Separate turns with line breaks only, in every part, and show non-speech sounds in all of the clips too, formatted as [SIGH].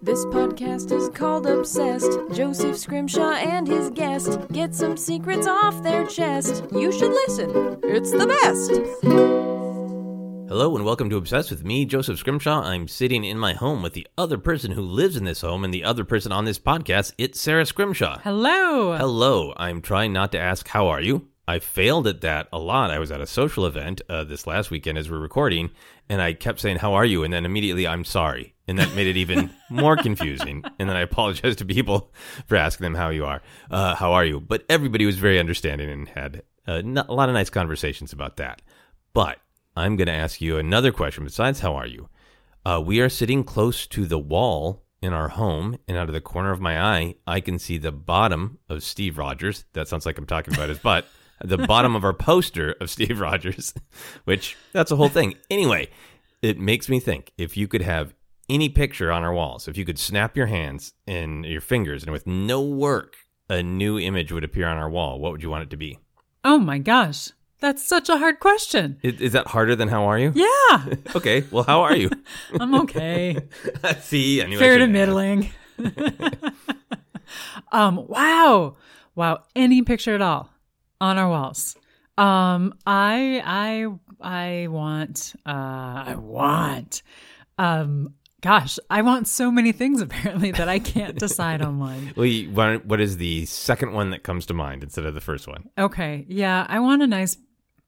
This podcast is called Obsessed. Joseph Scrimshaw and his guest get some secrets off their chest. You should listen, it's the best.
Hello and welcome to Obsessed with me, Joseph Scrimshaw. I'm sitting in my home with the other person who lives in this home and the other person on this podcast. It's Sara Scrimshaw.
Hello.
Hello. I'm trying not to ask, how are you? I failed at that a lot. I was at a social event uh, this last weekend as we're recording, and I kept saying, How are you? And then immediately, I'm sorry. And that made it even [LAUGHS] more confusing. And then I apologized to people [LAUGHS] for asking them how you are. Uh, how are you? But everybody was very understanding and had uh, a lot of nice conversations about that. But I'm going to ask you another question besides, How are you? Uh, we are sitting close to the wall in our home, and out of the corner of my eye, I can see the bottom of Steve Rogers. That sounds like I'm talking about his butt [LAUGHS] the bottom of our poster of Steve [LAUGHS] Rogers, which that's a whole thing. Anyway, it makes me think if you could have any picture on our walls, if you could snap your hands and your fingers and with no work, a new image would appear on our wall, what would you want it to be?
Oh my gosh. That's such a hard question.
Is, is that harder than how are you?
Yeah. [LAUGHS]
okay. Well, how are you? [LAUGHS]
I'm okay.
See, I knew I
Fair to middling. um, wow. Wow. Any picture at all on our walls. Um, I I I want uh I want um gosh, I want so many things [LAUGHS] apparently that I can't decide on one. [LAUGHS]
Well, what what is the second one that comes to mind instead of the first one?
Okay. Yeah, I want a nice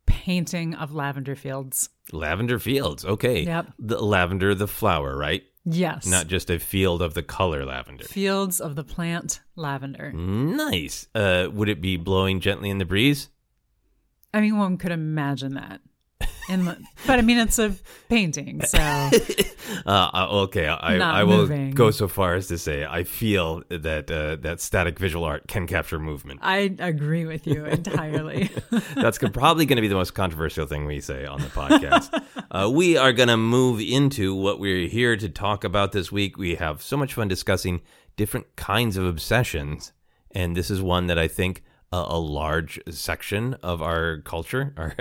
painting of lavender fields.
Lavender fields. Okay.
Yep.
The lavender, the flower, right?
Yes.
Not just a field of the color lavender.
fields of the plant lavender.
Nice. Uh, would it be blowing gently in the breeze?
I mean, one could imagine that. But I mean, it's a painting, so [LAUGHS]
Uh, uh, okay, I,
Not
I will go so far as to say I feel that uh, that static visual art can capture movement.
I agree with you entirely. [LAUGHS] [LAUGHS]
That's probably going to be the most controversial thing we say on the podcast. uh, we are going to move into what we're here to talk about this week. We have so much fun discussing different kinds of obsessions, and this is one that I think a, a large section of our culture are,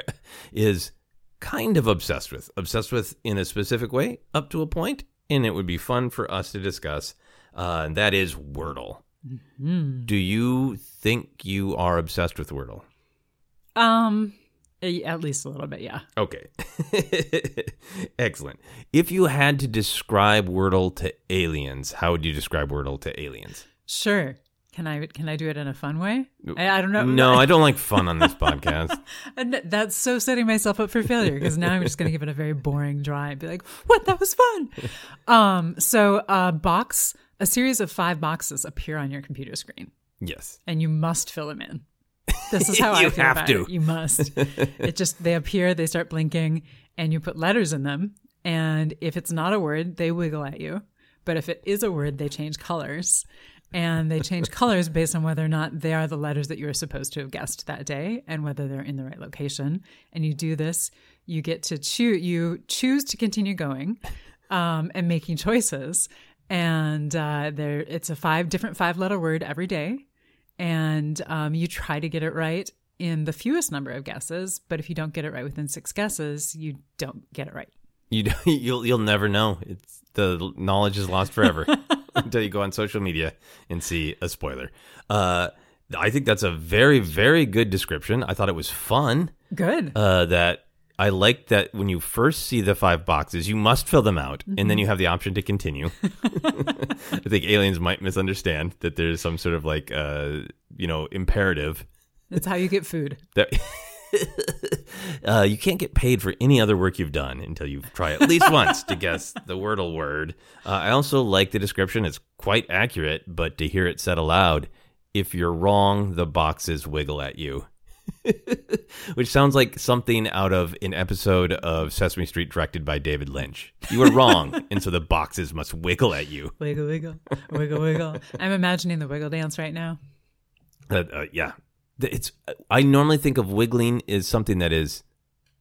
is kind of obsessed with. Obsessed with in a specific way, up to a point, and it would be fun for us to discuss. Uh, and that is Wordle. Do you think you are obsessed with Wordle?
um, at least a little bit, yeah.
Okay. [LAUGHS] Excellent. If you had to describe Wordle to aliens, how would you describe Wordle to aliens?
Sure. Can I can I do it in a fun way? I, I don't know.
No, [LAUGHS] I don't like fun on this podcast. [LAUGHS]
And that's so setting myself up for failure because now I'm just going to give it a very boring, dry, and be like, "What? That was fun." [LAUGHS] Um, so a box, a series of five boxes appear on your computer screen,
Yes.
and you must fill them in. This is how I feel
have
about
to.
it. You must. it just they appear, they start blinking, and you put letters in them. And if it's not a word, they wiggle at you. But if it is a word, they change colors. And they change colors based on whether or not they are the letters that you're supposed to have guessed that day and whether they're in the right location. And you do this, you get to choose, you choose to continue going um, and making choices. And uh, there, it's a five different five letter word every day and um, you try to get it right in the fewest number of guesses. But if you don't get it right within six guesses, you don't get it right.
You [LAUGHS] you'll you'll never know. It's the knowledge is lost forever [LAUGHS] [LAUGHS] until you go on social media and see a spoiler. Uh, I think that's a very very good description. I thought it was fun.
Good.
uh, that I like that when you first see the five boxes, you must fill them out, and then you have the option to continue. [LAUGHS] [LAUGHS] I think aliens might misunderstand that there's some sort of like, uh, you know, imperative
That's how you get food.
that [LAUGHS] uh, you can't get paid for any other work you've done until you try at least once to guess [LAUGHS] the Wordle word. Uh, I also like the description; it's quite accurate, but to hear it said aloud, if you're wrong, the boxes wiggle at you. [LAUGHS] Which sounds like something out of an episode of Sesame Street directed by David Lynch. You were wrong, and so the boxes must wiggle at you.
Wiggle, wiggle, wiggle, wiggle. I'm imagining the wiggle dance right now.
Uh, uh, yeah, it's. I normally think of wiggling as something that is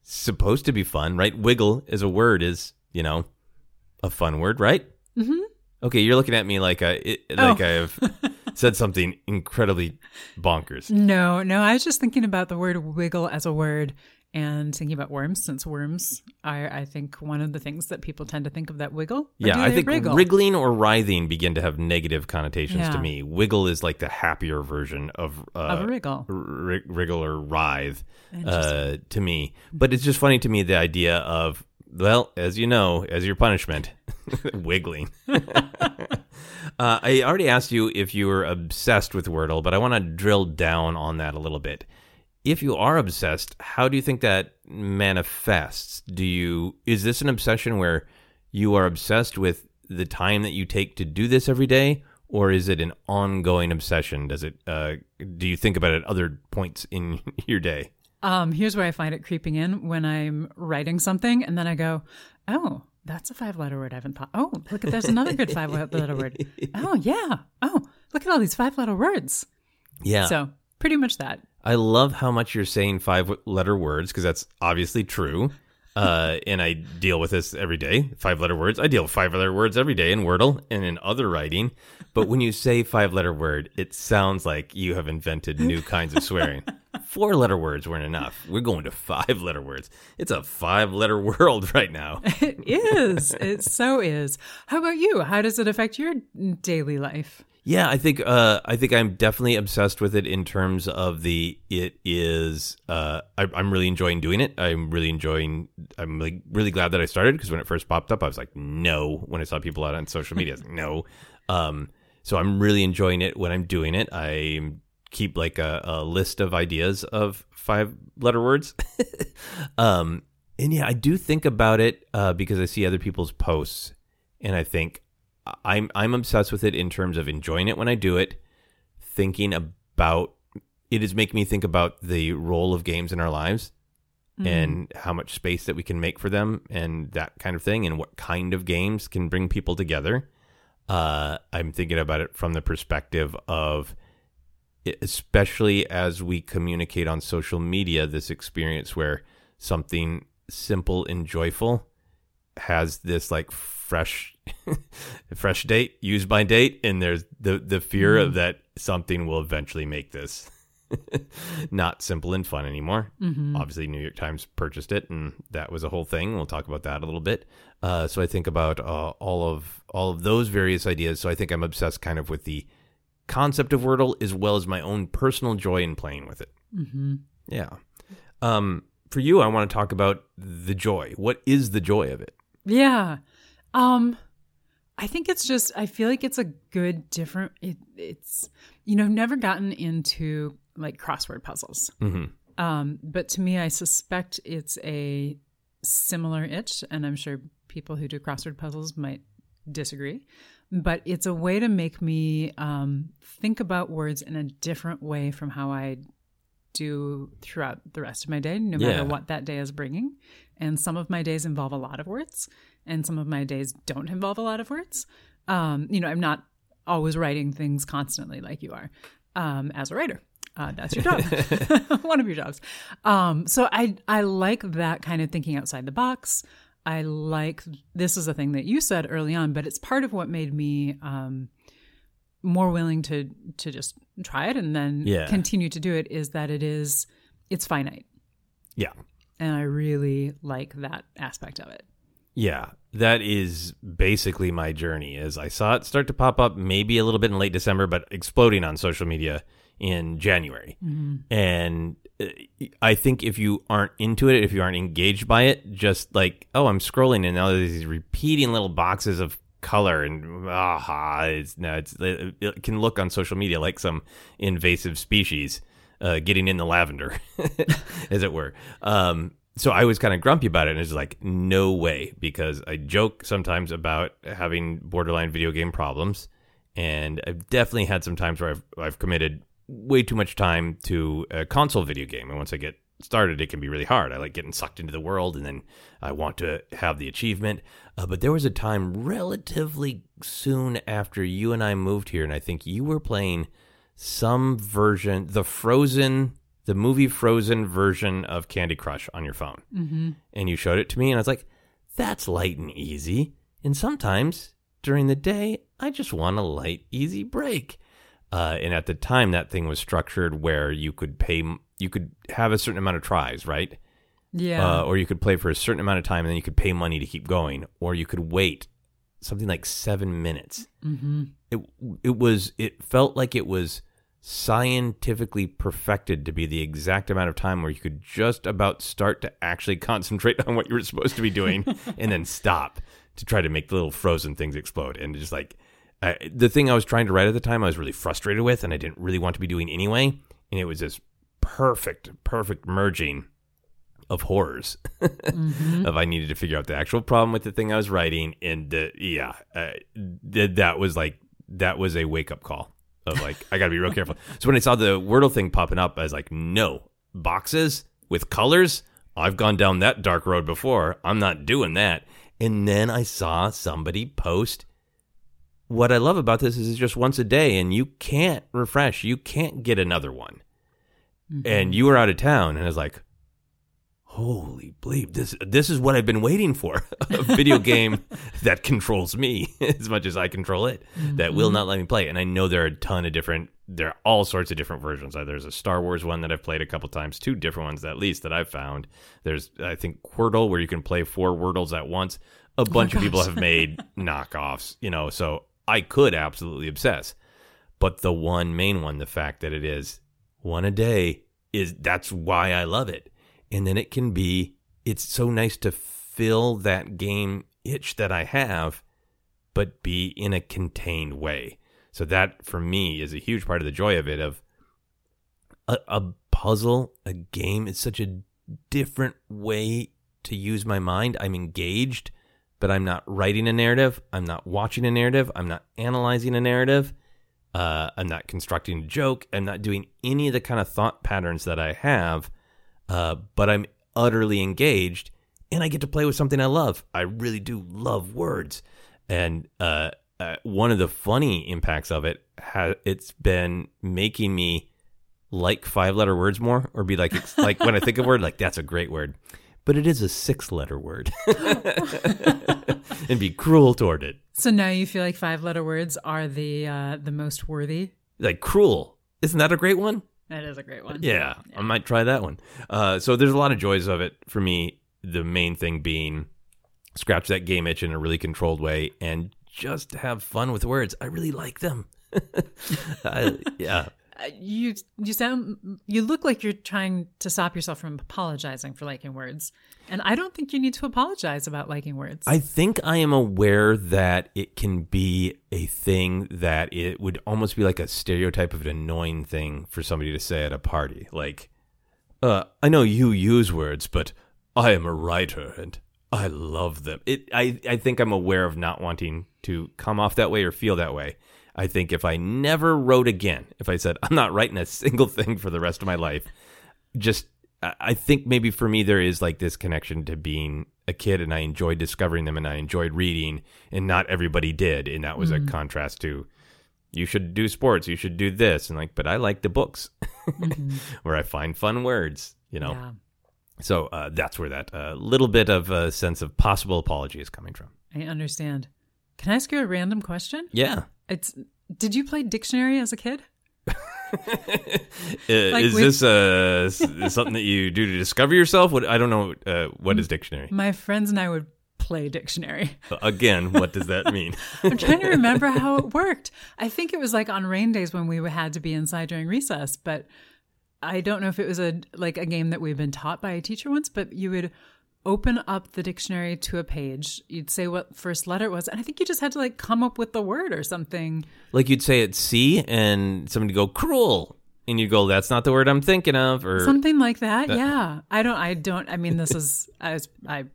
supposed to be fun, right? Wiggle as a word is, you know, a fun word, right? Mm-hmm. Okay, you're looking at me like I it, like
Oh.
I have [LAUGHS] said something incredibly bonkers.
No, no, I was just thinking about the word wiggle as a word and thinking about worms, since worms are, I think, one of the things that people tend to think of that wiggle. Or
Yeah, I think
wriggle?
wriggling or writhing begin to have negative connotations to me. Wiggle is like the happier version of uh,
of a wriggle.
r- wriggle or writhe uh, to me. But it's just funny to me the idea of well, as you know, as your punishment, [LAUGHS] wiggling. [LAUGHS] uh, I already asked you if you were obsessed with Wordle, but I want to drill down on that a little bit. If you are obsessed, how do you think that manifests? Do you is this an obsession where you are obsessed with the time that you take to do this every day, or is it an ongoing obsession? Does it? Uh, do you think about it at other points in [LAUGHS] your day?
Um, here's where I find it creeping in when I'm writing something, and then I go, "Oh, that's a five-letter word I haven't thought. Oh, look at there's another good five-letter word. [LAUGHS] Oh yeah. Oh, look at all these five-letter words.
Yeah.
So pretty much that.
I love how much you're saying five letter words because that's obviously true. Uh, [LAUGHS] and I deal with this every day. Five letter words. I deal with five letter words every day in Wordle and in other writing. But when you say five letter word, it sounds like you have invented new kinds of swearing. [LAUGHS] Four letter words weren't enough. We're going to five letter words. It's a five letter [LAUGHS] world right now.
It is. it so is. How about you? How does it affect your daily life?
Yeah, I think uh, I think I'm definitely obsessed with it in terms of the it is. Uh, I, I'm really enjoying doing it. I'm really enjoying. I'm really, really glad that I started because when it first popped up, I was like, no. When I saw people out on social media, like, no. Um, so I'm really enjoying it when I'm doing it. I keep like a, a list of ideas of five letter words. [LAUGHS] um, and yeah, I do think about it uh, because I see other people's posts, and I think I'm I'm obsessed with it in terms of enjoying it when I do it, thinking about it is making me think about the role of games in our lives and how much space that we can make for them and that kind of thing and what kind of games can bring people together. Uh, I'm thinking about it from the perspective of especially as we communicate on social media this experience where something simple and joyful has this like fresh [LAUGHS] fresh date used by date and there's the the fear of that something will eventually make this [LAUGHS] not simple and fun anymore. Obviously new york times purchased it and that was a whole thing. We'll talk about that a little bit. Uh, so i think about uh, all of all of those various ideas. So i think i'm obsessed kind of with the concept of wordle as well as my own personal joy in playing with it.
Mm-hmm.
yeah. Um, for you i want to talk about the joy. What is the joy of it?
Yeah. Um I think it's just I feel like it's a good different it, it's you know, I've never gotten into like crossword puzzles.
hmm
Um but to me I suspect it's a similar itch and I'm sure people who do crossword puzzles might disagree. But it's a way to make me um think about words in a different way from how I do throughout the rest of my day, no
Yeah.
matter what that day is bringing. And some of my days involve a lot of words, and some of my days don't involve a lot of words. Um, you know, I'm not always writing things constantly like you are um, as a writer. Uh, that's your job, [LAUGHS] [LAUGHS] one of your jobs. Um, so I I like that kind of thinking outside the box. I like this is a thing that you said early on, but it's part of what made me um, more willing to to just try it and then
Yeah.
continue to do it. Is that it is it's finite,
yeah
and I really like that aspect of it.
Yeah, that is basically my journey. As I saw it start to pop up, maybe a little bit in late December, but exploding on social media in January. And uh, I think if you aren't into it, if you aren't engaged by it, just like oh, I'm scrolling and now there's these repeating little boxes of color and aha, it's no, it's it, it can look on social media like some invasive species uh, getting in the lavender, [LAUGHS] as it were. Um, so I was kind of grumpy about it, and it's like, no way, because I joke sometimes about having borderline video game problems, and I've definitely had some times where I've I've committed way too much time to a console video game, and once I get started, it can be really hard. I like getting sucked into the world, and then I want to have the achievement. Uh, but there was a time relatively soon after you and I moved here, and I think you were playing some version, the Frozen, the movie Frozen version of Candy Crush on your phone. Mm-hmm. And you showed it to me, and I was like, that's light and easy. And sometimes during the day, I just want a light, easy break. Uh, and at the time, that thing was structured where you could pay, you could have a certain amount of tries, right?
Yeah.
uh, or you could play for a certain amount of time and then you could pay money to keep going, or you could wait something like seven minutes.
mm-hmm.
It it was it felt like it was scientifically perfected to be the exact amount of time where you could just about start to actually [LAUGHS] concentrate on what you were supposed to be doing [LAUGHS] and then stop to try to make the little frozen things explode. And just like I, the thing I was trying to write at the time I was really frustrated with and I didn't really want to be doing anyway. And it was this perfect perfect merging of horrors [LAUGHS] of I needed to figure out the actual problem with the thing I was writing and the, yeah uh, th- that was like that was a wake up call of like I got to be real careful. So when I saw the Wordle thing popping up, I was like, no boxes with colors. I've gone down that dark road before. I'm not doing that. And then I saw somebody post. What I love about this is it's just once a day, and you can't refresh. You can't get another one. Mm-hmm. And you were out of town, and I was like, holy bleep. This this is what i've been waiting for [LAUGHS] a video [LAUGHS] game that controls me [LAUGHS] as much as i control it that will not let me play. And i know there are a ton of different there are all sorts of different versions. Uh, there's a star wars one that i've played a couple times two different ones at least that i've found. There's i think wordle where you can play four wordles at once. A bunch of people have made knockoffs you know so i could absolutely obsess. But the one main one the fact that it is one a day is that's why i love it and then it can be it's so nice to fill that game itch that I have but be in a contained way. So that for me is a huge part of the joy of it of a, a puzzle, a game is such a different way to use my mind. I'm engaged, but I'm not writing a narrative, I'm not watching a narrative, I'm not analyzing a narrative. Uh, I'm not constructing a joke. I'm not doing any of the kind of thought patterns that I have uh, but I'm utterly engaged and I get to play with something I love. I really do love words. And uh, uh, one of the funny impacts of it, ha- it's been making me like five letter words more or be like, it's like when I think of a word, like that's a great word. But it is a six letter word [LAUGHS] and be cruel toward it.
So now you feel like five letter words are the uh, the most worthy.
Like cruel. Isn't that a great one?
That is a great one.
Yeah, I might try that one. Uh, so there's a lot of joys of it for me. The main thing being scratch that game itch in a really controlled way and just have fun with words. I really like them. [LAUGHS] I, yeah.
You you sound you look like you're trying to stop yourself from apologizing for liking words, and I don't think you need to apologize about liking words.
I think I am aware that it can be a thing that it would almost be like a stereotype of an annoying thing for somebody to say at a party. Like, uh, I know you use words, but I am a writer and I love them. It I, I think I'm aware of not wanting to come off that way or feel that way. I think if I never wrote again, if I said I'm not writing a single [LAUGHS] thing for the rest of my life, just I think maybe for me there is like this connection to being a kid and I enjoyed discovering them and I enjoyed reading and not everybody did and that was a contrast to you should do sports, you should do this and like but I like the books [LAUGHS] where I find fun words, you know.
yeah,
So uh, that's where that uh, little bit of a sense of possible apology is coming from.
I understand. Can I ask you a random question?
Yeah.
It's did you play dictionary as a kid? [LAUGHS]
Uh,
Like
is
with-
this uh, something that you do to discover yourself? What I don't know. Uh, what is dictionary?
My friends and I would play dictionary.
Again, what does that mean? [LAUGHS]
I'm trying to remember how it worked. I think it was like on rain days when we had to be inside during recess, but I don't know if it was a like a game that we've been taught by a teacher once, but you would open up the dictionary to a page. You'd say what first letter it was, and I think you just had to like come up with the word or something.
like you'd say it's C, and somebody go cruel, and you go, "That's not the word I'm thinking of," or
Something like that. yeah. I don't I don't I mean this is [LAUGHS] I was I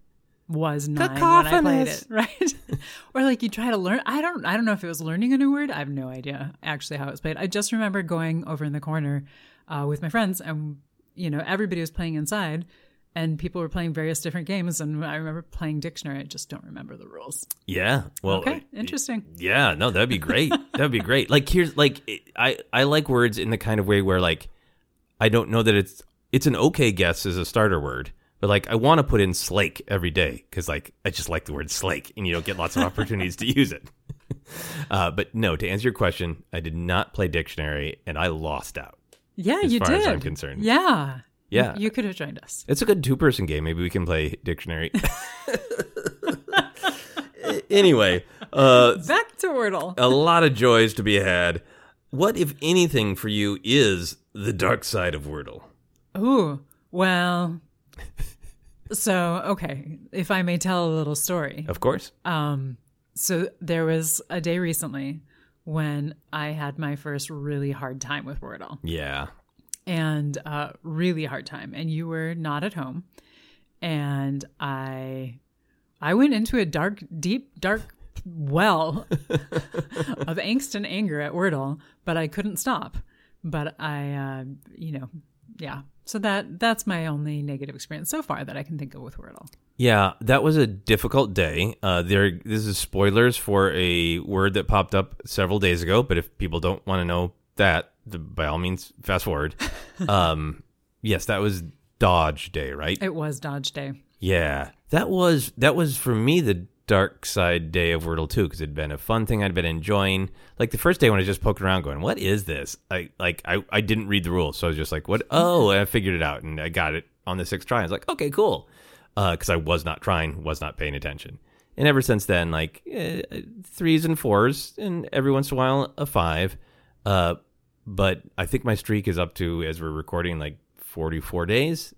was nine when I played it, right? [LAUGHS] or like you try to learn I don't I don't know if it was learning a new word. I have no idea actually how it was played. I just remember going over in the corner uh, with my friends and you know, everybody was playing inside and people were playing various different games and I remember playing dictionary. I just don't remember the rules.
yeah. Well,
Okay, interesting.
Yeah, no, that'd be great. [LAUGHS] that'd be great. Like here's like I I like words in the kind of way where like I don't know that it's it's an okay guess as a starter word, but like I want to put in slake every day because like I just like the word slake, and you don't get lots of opportunities to use it. [LAUGHS] Uh, but no, to answer your question, I did not play dictionary, and I lost out.
Yeah,
as
you
far
did.
as I'm concerned.
Yeah.
Yeah.
You could have joined us.
It's a good two person game. Maybe we can play dictionary. [LAUGHS] anyway, uh,
Back to Wordle.
a lot of joys to be had. What, if anything, for you is the dark side of Wordle?
Ooh, well. So, okay, if I may tell a little story.
Of course.
Um, so there was a day recently when I had my first really hard time with Wordle.
Yeah.
And uh, really hard time and you were not at home and i i went into a dark deep dark well [LAUGHS] of angst and anger at wordle but i couldn't stop but i uh, you know yeah so that that's my only negative experience so far that i can think of with wordle
Yeah, that was a difficult day. Uh, there, this is spoilers for a word that popped up several days ago. But if people don't want to know that, the, by all means, fast forward. [LAUGHS] um, yes, that was Dodge Day, right?
it was dodge day
Yeah, that was that was for me the dark side day of Wordle too, because it'd been a fun thing I'd been enjoying. Like the first day when I was just poking around, going, "What is this?" I like I I didn't read the rules, so I was just like, "What?" [LAUGHS] Oh, and I figured it out, and I got it on the sixth try. I was like, "Okay, cool," because I was not trying, was not paying attention. And ever since then, like eh, threes and fours, and every once in a while a five. Uh, but I think my streak is up to as we're recording like forty four days,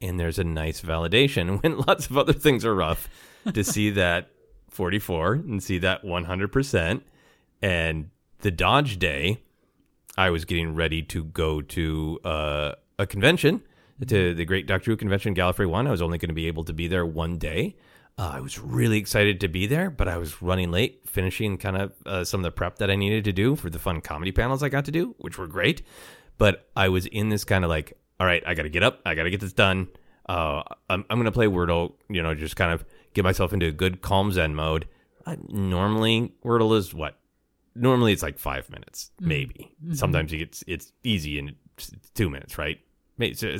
and there's a nice validation [LAUGHS] when lots of other things are rough to [LAUGHS] see that 44 and see that 100% and the dodge day i was getting ready to go to uh, a convention to the great dr who convention gallifrey one. I was only going to be able to be there one day uh, i was really excited to be there but i was running late finishing kind of uh, some of the prep that i needed to do for the fun comedy panels i got to do which were great but I was in this kind of like, all right, I got to get up, I got to get this done. Uh, I'm, I'm going to play Wordle, you know, just kind of get myself into a good calm Zen mode. I, normally, Wordle is what? Normally, it's like five minutes, maybe. Sometimes you get it's easy and it's two minutes, right?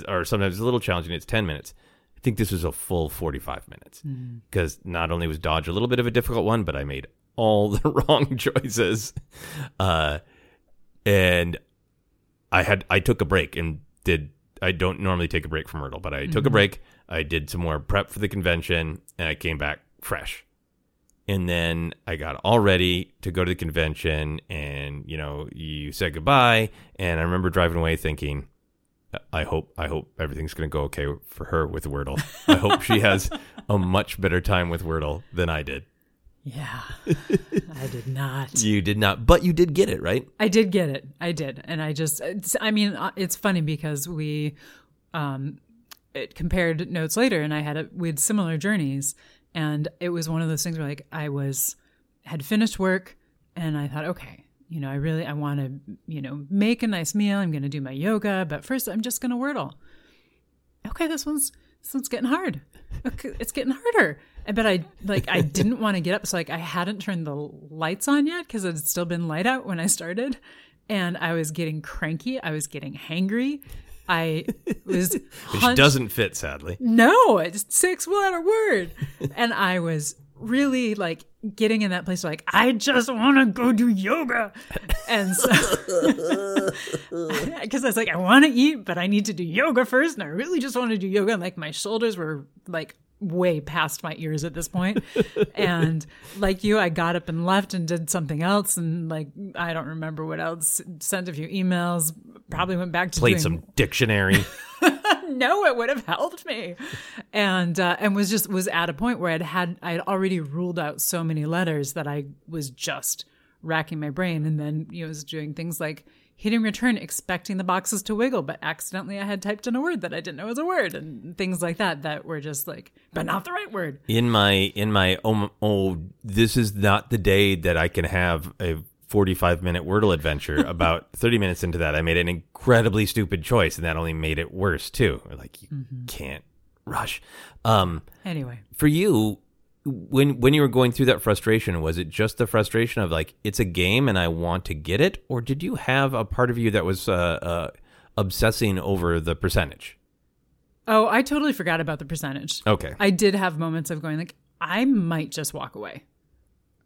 Or sometimes it's a little challenging. It's ten minutes. I think this was a full forty-five minutes because not only was Dodge a little bit of a difficult one, but I made all [LAUGHS] the wrong choices. Uh, and I had I took a break and did I don't normally take a break from Wordle, but I took a break. I did some more prep for the convention and I came back fresh. And then I got all ready to go to the convention and you know, you said goodbye and I remember driving away thinking I hope I hope everything's going to go okay for her with Wordle. I hope she has a much better time with Wordle than I did.
yeah i did not
You did not, but you did get it, right?
I did get it. I did, and I just. It's, I mean, uh, it's funny because we, um, it compared notes later, and I had a, we had similar journeys, and it was one of those things where like I was had finished work, and I thought, okay, you know, I really I want to, you know, make a nice meal. I'm going to do my yoga, but first I'm just going to wordle. Okay, this one's this one's getting hard. Okay, it's getting harder. But I like I [LAUGHS] didn't want to get up, so like I hadn't turned the lights on yet because it had still been light out when I started, and I was getting cranky. I was getting hangry. I was [LAUGHS]
Which
hunched-
doesn't fit, sadly.
no, it's six letter word. and I was really like getting in that place like, I just want to go do yoga. And so, [LAUGHS] because I was like, I want to eat, but I need to do yoga first. And I really just want to do yoga. And like my shoulders were like way past my ears at this point. [LAUGHS] and like you, I got up and left and did something else. And like, I don't remember what else, sent a few emails, probably went back to
Played
doing
some dictionary. [LAUGHS]
no, it would have helped me. And uh, and was just was at a point where I'd had I had already ruled out so many letters that I was just racking my brain, and then you know was doing things like hitting return, expecting the boxes to wiggle, but accidentally I had typed in a word that I didn't know was a word, and things like that that were just like, but not the right word.
in my in my oh, oh this is not the day that I can have a 45 minute Wordle adventure. [LAUGHS] About 30 minutes into that, I made an incredibly stupid choice, and that only made it worse too. Like you can't rush. Um,
Anyway,
for you, when when you were going through that frustration, was it just the frustration of like it's a game and I want to get it, or did you have a part of you that was uh, uh, obsessing over the percentage?
oh, I totally forgot about the percentage.
Okay,
I did have moments of going like, I might just walk away.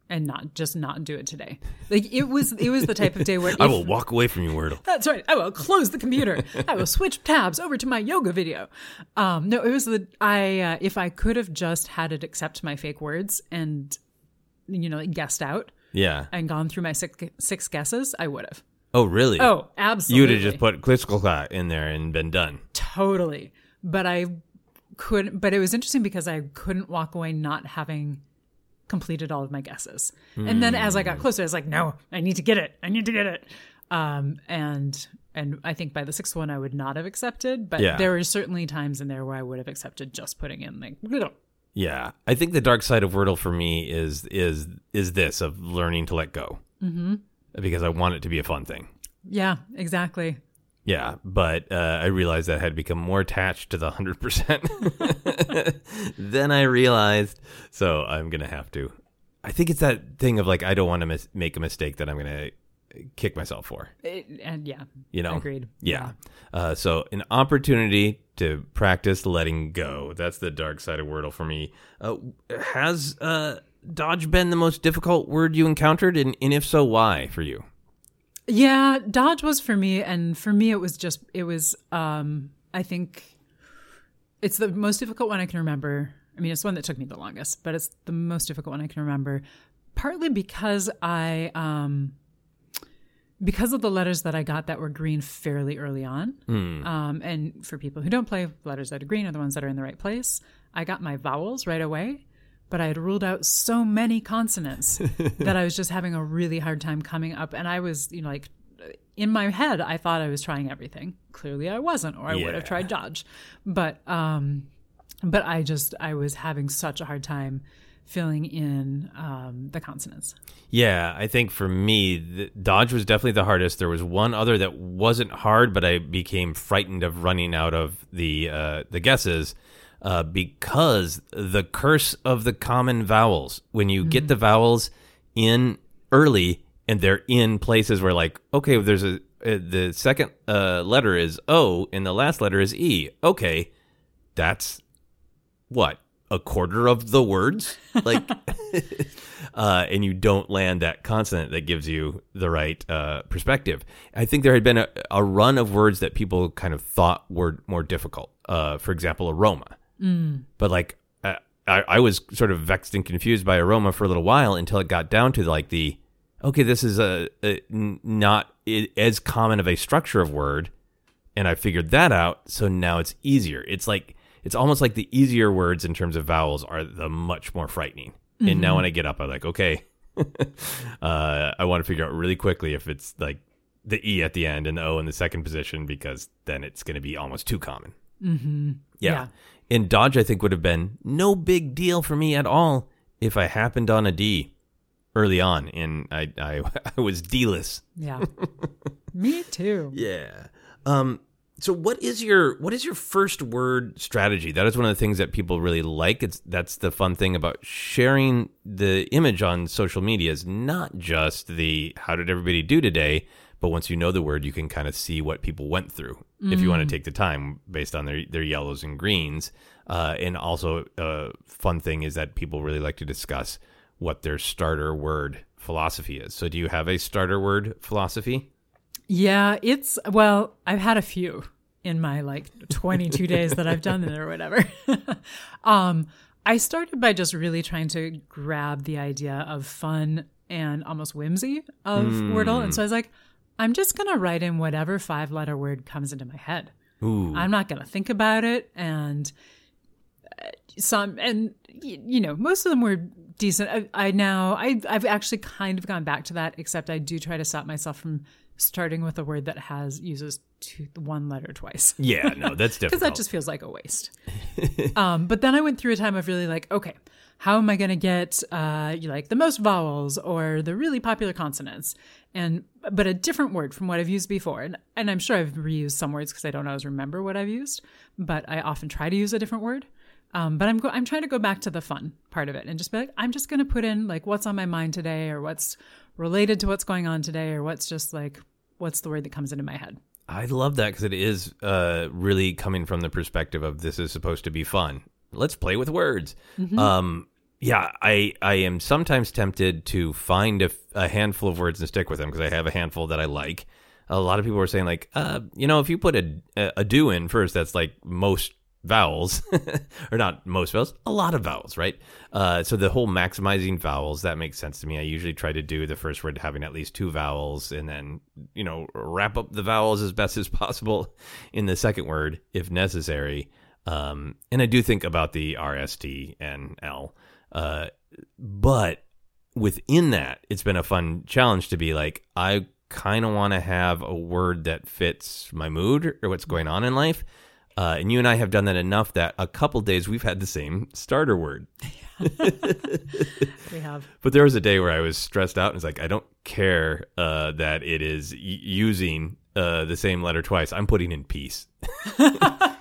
And not just not do it today. Like it was it was the type of day where [LAUGHS]
I will walk away from you, Wordle.
That's right. I will close the computer. I will switch tabs over to my yoga video. Um, no, it was the I. Uh, if I could have just had it accept my fake words and you know like guessed out
Yeah.
and gone through my six six guesses, I would have.
Oh, really?
Oh, absolutely.
You'd have just put Klitzkla in there and been done.
totally. But I couldn't. But it was interesting because I couldn't walk away not having completed all of my guesses. And then as I got closer, I was like, no, I need to get it. I need to get it. Um, and and I think by the sixth one, I would not have accepted. But
Yeah.
there were certainly times in there where I would have accepted just putting in like.
Yeah, I think the dark side of Wordle for me is is is this of learning to let go. Mm-hmm. Because I want it to be a fun thing.
Yeah, exactly.
Yeah, but uh, I realized that I had become more attached to the hundred percent [LAUGHS] than I realized. So I'm gonna have to. I think it's that thing of like I don't want to mis- make a mistake that I'm gonna kick myself for.
It- and yeah,
You know,
Agreed.
Yeah. Uh, so an opportunity to practice letting go. That's the dark side of Wordle for me. Uh, has uh, Dodge been the most difficult word you encountered, and, and if so, why for you?
Yeah, Dodge was for me, and for me, it was just it was. um I think it's the most difficult one I can remember. I mean, it's one that took me the longest, but it's the most difficult one I can remember. Partly because I, um because of the letters that I got that were green fairly early on, um, and for people who don't play, letters that are green are the ones that are in the right place. I got my vowels right away, but I had ruled out so many consonants [LAUGHS] that I was just having a really hard time coming up. And I was, you know, like in my head, I thought I was trying everything. Clearly, I wasn't, or I would have tried Dodge. But, um, but I just I was having such a hard time filling in um, the consonants.
Yeah, I think for me, the, Dodge was definitely the hardest. There was one other that wasn't hard, but I became frightened of running out of the uh, the guesses uh, because the curse of the common vowels. When you get the vowels in early and they're in places where, like, okay, there's a uh, the second uh, letter is O and the last letter is E. Okay, that's what a quarter of the words like [LAUGHS] [LAUGHS] uh, and you don't land that consonant that gives you the right uh, perspective i think there had been a, a run of words that people kind of thought were more difficult uh, for example aroma but like I, I was sort of vexed and confused by aroma for a little while until it got down to like the okay this is a, a not as common of a structure of word and I figured that out. So now it's easier. It's like it's almost like the easier words in terms of vowels are the much more frightening. And now when I get up, I'm like, okay, [LAUGHS] uh, I want to figure out really quickly if it's like the e at the end and the o in the second position because then it's going to be almost too common. Mm-hmm. Yeah.
Yeah.
And dodge, I think, would have been no big deal for me at all if I happened on a D early on, and I I, [LAUGHS] I was D-less.
Yeah, [LAUGHS] me too.
Yeah. Um so what is your what is your first word strategy? That is one of the things that people really like. It's that's the fun thing about sharing the image on social media is not just the how did everybody do today, but once you know the word, you can kind of see what people went through if you want to take the time based on their their yellows and greens. Uh, and also, a fun thing is that people really like to discuss what their starter word philosophy is. So, do you have a starter word philosophy?
Yeah, it's well, I've had a few in my like 22 [LAUGHS] days that I've done it or whatever. [LAUGHS] um, I started by just really trying to grab the idea of fun and almost whimsy of Wordle, and so I was like, I'm just gonna write in whatever five letter word comes into my head.
Ooh.
I'm not gonna think about it, and uh, some and you know most of them were decent. I, I now I I've actually kind of gone back to that, except I do try to stop myself from starting with a word that has uses two, one letter twice
Yeah, no, that's [LAUGHS] difficult.
because that just feels like a waste. [LAUGHS] um, but then I went through a time of really like, okay, how am I going to get uh, you like the most vowels or the really popular consonants, and but a different word from what I've used before. And and I'm sure I've reused some words because I don't always remember what I've used, but I often try to use a different word. Um, but I'm go- I'm trying to go back to the fun part of it and just be like, I'm just going to put in like what's on my mind today or what's related to what's going on today or what's just like what's the word that comes into my head.
I love that because it is uh, really coming from the perspective of this is supposed to be fun. Let's play with words. Um, yeah, I I am sometimes tempted to find a, a handful of words and stick with them because I have a handful that I like. A lot of people are saying like, uh, you know, if you put a a, do in first, that's like most vowels, [LAUGHS] or not most vowels, a lot of vowels, right? Uh, so the whole maximizing vowels that makes sense to me. I usually try to do the first word having at least two vowels, and then you know wrap up the vowels as best as possible [LAUGHS] in the second word if necessary. Um, and I do think about the RST and L. Uh, but within that, it's been a fun challenge to be like, I kind of want to have a word that fits my mood or what's going on in life. Uh, and you and I have done that enough that a couple days we've had the same starter word. [LAUGHS]
We have.
But there was a day where I was stressed out and it's like, I don't care uh, that it is y- using uh, the same letter twice. I'm putting in peace. [LAUGHS]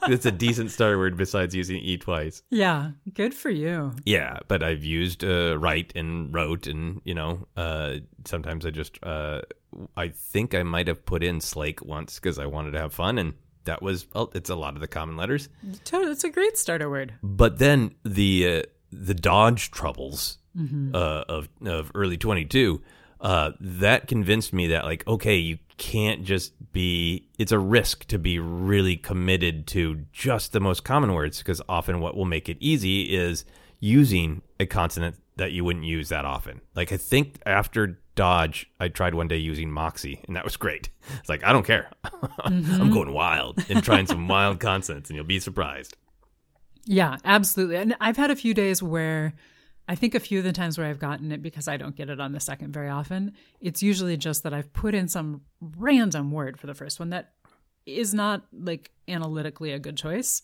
it's a decent starter word besides using E twice.
Yeah, good for you.
Yeah, but I've used uh, write and wrote, and you know, uh, sometimes I just, uh, I think I might have put in slake once because I wanted to have fun, and that was, well, it's a lot of the common letters.
Totally, it's a great starter word.
But then the uh, the Dodge troubles uh, of of early twenty two, uh, that convinced me that like, okay, you can't just be. It's a risk to be really committed to just the most common words because often what will make it easy is using a consonant that you wouldn't use that often. Like I think after Dodge, I tried one day using Moxie, and that was great. [LAUGHS] It's like I don't care, [LAUGHS] I'm going wild and trying some wild [LAUGHS] consonants, and you'll be surprised.
Yeah, absolutely. And I've had a few days where I think a few of the times where I've gotten it because I don't get it on the second very often, it's usually just that I've put in some random word for the first one that is not like analytically a good choice,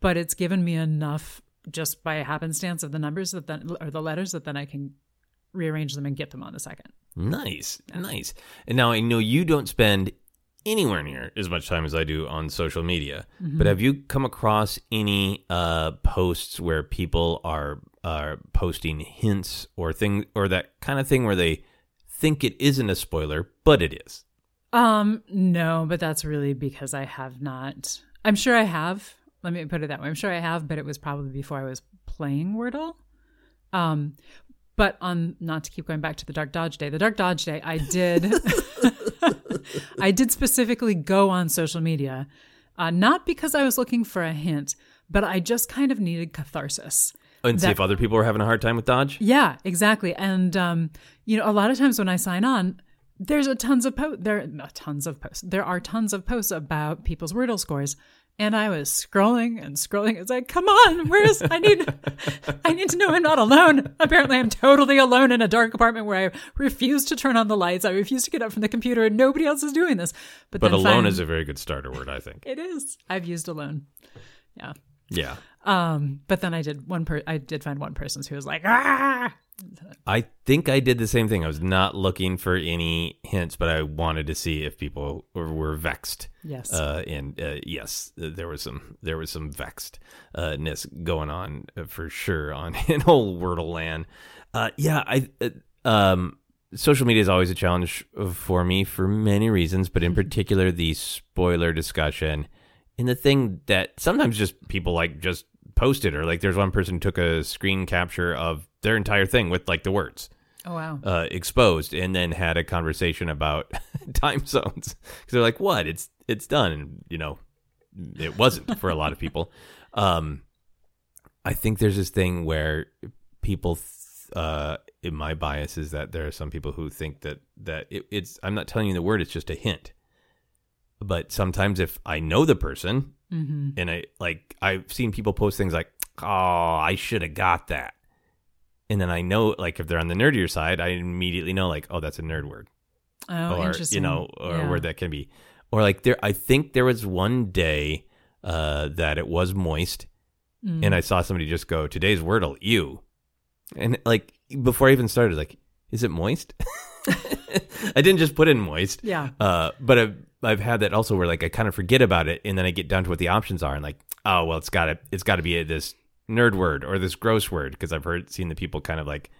but it's given me enough just by happenstance of the numbers that then or the letters that then I can rearrange them and get them on the second.
Nice, nice. And now I know you don't spend anywhere near as much time as I do on social media, but have you come across any uh, posts where people are posting hints or thing or that kind of thing where they think it isn't a spoiler, but it is?
Um, no, but that's really because I have not. I'm sure I have. Let me put it that way. I'm sure I have, but it was probably before I was playing Wordle. Um, but on not to keep going back to the Dark Dodge Day, the Dark Dodge Day, I did. [LAUGHS] I did specifically go on social media, uh, not because I was looking for a hint, but I just kind of needed catharsis.
And see if other people are having a hard time with Dodge.
Yeah, exactly. And um, you know, a lot of times when I sign on, there's a tons of po- there no, tons of posts. There are tons of posts about people's Wordle scores. And I was scrolling and scrolling. It's like, come on, where's I need I need to know I'm not alone. Apparently I'm totally alone in a dark apartment where I refuse to turn on the lights. I refuse to get up from the computer and nobody else is doing this. But,
But alone is a very good starter word, I think.
it is. I've used alone. Yeah.
Yeah.
Um, but then I did one per I did find one person who was like, ah
I think I did the same thing. I was not looking for any hints, but I wanted to see if people were, were vexed.
Yes.
Uh, and uh, yes, there was some there was some vexedness going on uh, for sure on [LAUGHS] in whole Wordle land. Uh, yeah, I uh, um, social media is always a challenge for me for many reasons, but in [LAUGHS] particular the spoiler discussion and the thing that sometimes just people like just post it or like there's one person who took a screen capture of their entire thing with like the words
Oh wow.
uh, exposed and then had a conversation about [LAUGHS] time zones. Because they're like what? It's it's done. And you know it wasn't for a lot of people. [LAUGHS] Um i think there's this thing where people th- uh in my bias is that there are some people who think that that it, it's i'm not telling you the word it's just a hint but sometimes if i know the person
Mm-hmm.
and i like i've seen people post things like oh i should have got that and then i know like if they're on the nerdier side i immediately know like oh that's a nerd word
Oh,
or
interesting.
you know or
Yeah.
a word that can be or like there i think there was one day uh that it was moist
Mm.
and i saw somebody just go today's wordle you and like before i even started like is it moist [LAUGHS] i didn't just put in moist
Yeah.
uh but i've i've had that also where like i kind of forget about it and then i get down to what the options are and like oh well it's got to it's got to be this nerd word or this gross word because i've heard seen the people kind of like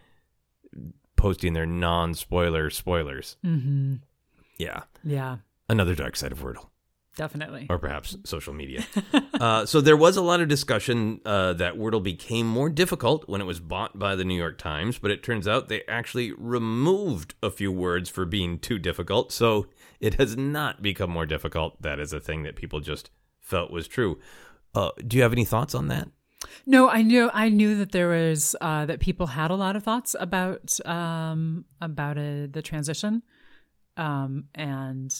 posting their non-spoiler spoilers
Mm-hmm.
yeah
Yeah.
another dark side of Wordle.
Definitely.
or perhaps social media. [LAUGHS] uh, so there was a lot of discussion uh, that Wordle became more difficult when it was bought by the New York Times, but it turns out they actually removed a few words for being too difficult. So it has not become more difficult. That is a thing that people just felt was true. Uh, do you have any thoughts on that?
No, I knew I knew that there was uh, that people had a lot of thoughts about um, about uh the transition, um, and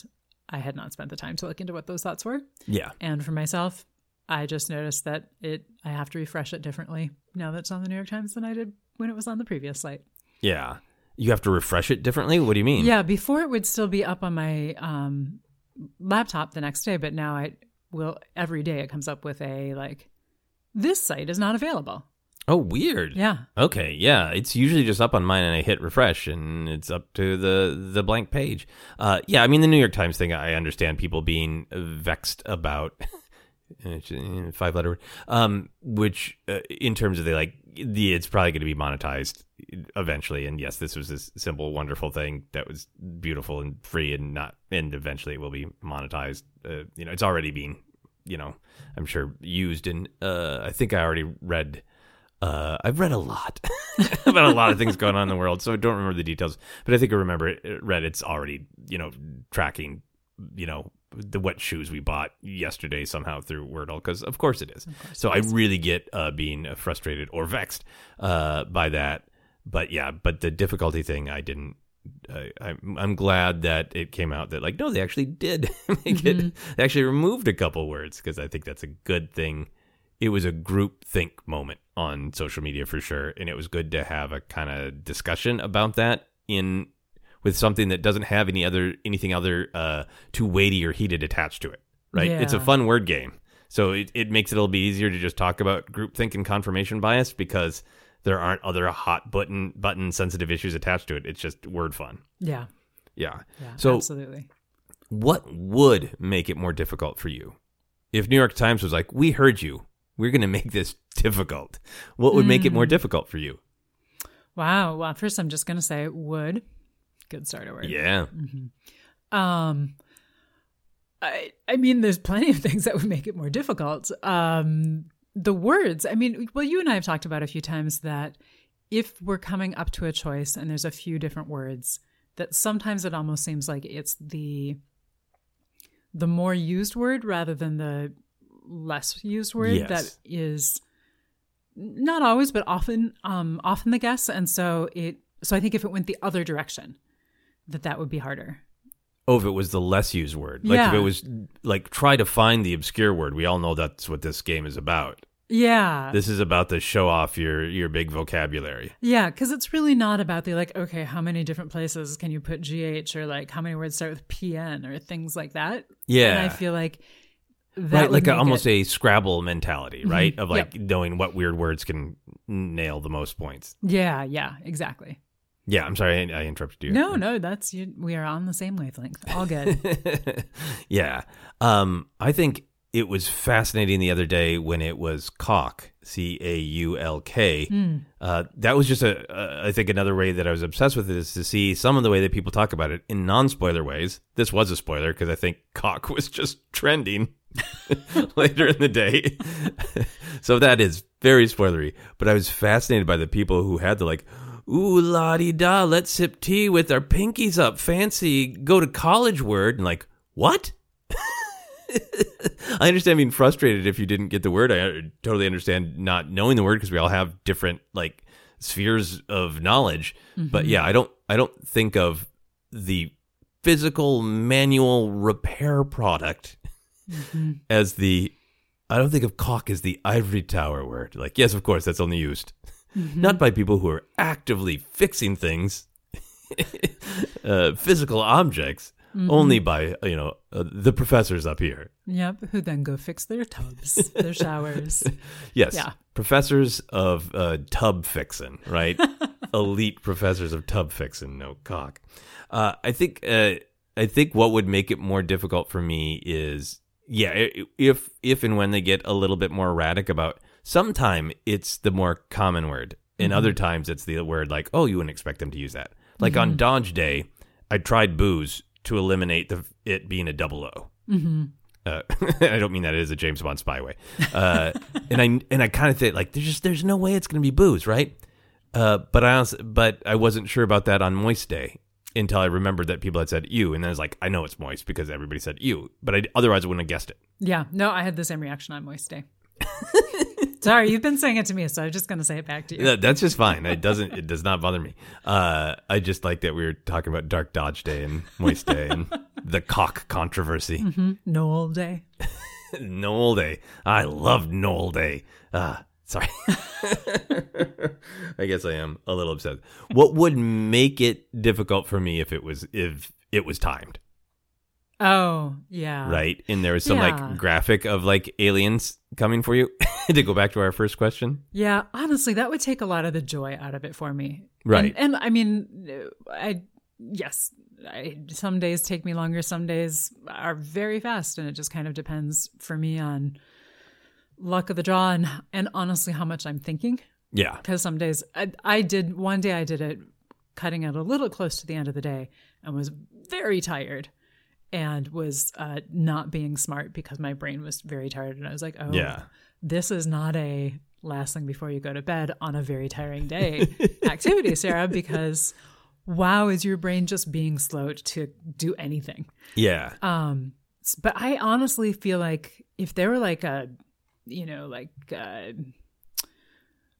I had not spent the time to look into what those thoughts were.
Yeah.
And for myself, I just noticed that it I have to refresh it differently now that it's on the New York Times than I did when it was on the previous site.
Yeah. You have to refresh it differently? What do you mean?
Yeah, before it would still be up on my um, laptop the next day, but now I will every day it comes up with a like this site is not available.
Oh, weird.
Yeah.
Okay, yeah, it's usually just up on mine, and I hit refresh, and it's up to the the blank page. Uh, yeah, I mean the New York Times thing. I understand people being vexed about [LAUGHS] five letter word, um, which uh, in terms of the like the it's probably going to be monetized eventually. And yes, this was this simple, wonderful thing that was beautiful and free, and not, and eventually it will be monetized. Uh, you know, it's already being, you know, I'm sure used, and uh, I think I already read uh, I've read a lot [LAUGHS] about a lot of things going on in the world, so I don't remember the details. But I think I remember it, read it's already you know tracking you know the wet shoes we bought yesterday somehow through Wordle because of course it is. so I really get uh, being frustrated or vexed uh, by that. But yeah, but the difficulty thing I didn't. I, I'm I'm glad that it came out that like no, they actually did [LAUGHS] make it. They actually removed a couple words because I think that's a good thing it was a group think moment on social media for sure and it was good to have a kind of discussion about that in with something that doesn't have any other anything other uh too weighty or heated attached to it right it's a fun word game so it, it makes it a little bit easier to just talk about groupthink and confirmation bias because there aren't other hot button button sensitive issues attached to it it's just word fun
Yeah.
yeah
Yeah.
so
absolutely.
what would make it more difficult for you if new york times was like we heard you we're going to make this [LAUGHS] difficult what would make it more difficult for you
Wow. Well, first I'm just gonna say would. Good starter word.
yeah
Um I I mean there's plenty of [LAUGHS] things that would make it more difficult. Um the words, I mean, well you and I have talked about a few times that if we're coming up to a choice and there's a few different words, that sometimes it almost seems like it's the the more used word rather than the less used word
Yes.
that is not always but often um often the guess and so it so I think if it went the other direction that that would be harder.
oh if it was the less used word like if it was like try to find the obscure word we all know that's what this game is about
Yeah.
this is about to show off your your big vocabulary
Yeah, because it's really not about the like, okay, how many different places can you put GH or like how many words start with PN or things like that.
Yeah.
And I feel like that
right like a, almost
it-
a scrabble mentality right mm-hmm. of like
Yep.
knowing what weird words can nail the most points
Yeah, yeah, exactly.
Yeah i'm sorry i, I interrupted you
No, no, that's you. We are on the same wavelength. All good. [LAUGHS]
yeah. Um, I think it was fascinating the other day when it was caulk, C A U L K. Uh, that was just a, uh, I think another way that I was obsessed with it is to see some of the way that people talk about it in non spoiler ways. This was a spoiler because I think caulk [LAUGHS] was just trending [LAUGHS] later in the day. so that is very spoilery. But I was fascinated by the people who had the like, ooh la di da, let's sip tea with our pinkies up, fancy, go to college word, and like, what? [LAUGHS] I understand being frustrated if you didn't get the word. I uh, totally understand not knowing the word because we all have different like spheres of knowledge. But yeah, I don't I don't think of the physical manual repair product as the I don't think of caulk as the ivory tower word. Like, yes, of course, that's only used not by people who are actively fixing things, [LAUGHS] uh, physical objects, only by you know uh, the professors up here.
yep. Who then go fix their tubs, [LAUGHS] their showers.
Yes,
Yeah.
professors of uh, tub fixing, right? [LAUGHS] Elite professors of tub fixing, no cock. Uh, I think. Uh, I think what would make it more difficult for me is, yeah, if if and when they get a little bit more erratic about. Sometime it's the more common word, and other times it's the word like, oh, you wouldn't expect them to use that. Like on Dodge Day, I tried booze to eliminate the it being a double O. Uh, [LAUGHS] I don't mean that it is a James Bond spyway. Uh, and I and I kind of think like there's just there's no way it's going to be booze, right? Uh, but I also, but I wasn't sure about that on Moist Day until I remembered that people had said you, and then I was like, I know it's moist because everybody said you, but I, otherwise I wouldn't have guessed it.
Yeah, no, I had the same reaction on Moist Day. [LAUGHS] Sorry, you've been saying it to me, so I'm just going to say it back to you.
That, that's just fine. It doesn't. It does not bother me. Uh, I just like that we were talking about Dark Dodge Day and Moist Day and [LAUGHS] the caulk controversy.
Noel Day. [LAUGHS]
Noel Day. I love Noel Day. Uh, sorry. [LAUGHS] I guess I am a little upset. What would make it difficult for me if it was if it was timed,
Oh, yeah.
right? And there was some
Yeah.
like graphic of like aliens coming for you. [LAUGHS] to go back to our first question.
Yeah, honestly, that would take a lot of the joy out of it for me.
Right.
And, and I mean, I yes, I, some days take me longer. Some days are very fast, and it just kind of depends for me on luck of the draw and and honestly how much I'm thinking.
Yeah.
Because some days I, I did one day I did it cutting it a little close to the end of the day and was very tired and was uh, not being smart because my brain was very tired and I was like, oh,
Yeah.
this is not a last thing before you go to bed on a very tiring day [LAUGHS] activity, Sara, because wow, is your brain just being slow to do anything?
Yeah.
Um, but I honestly feel like if there were like a, you know, like uh,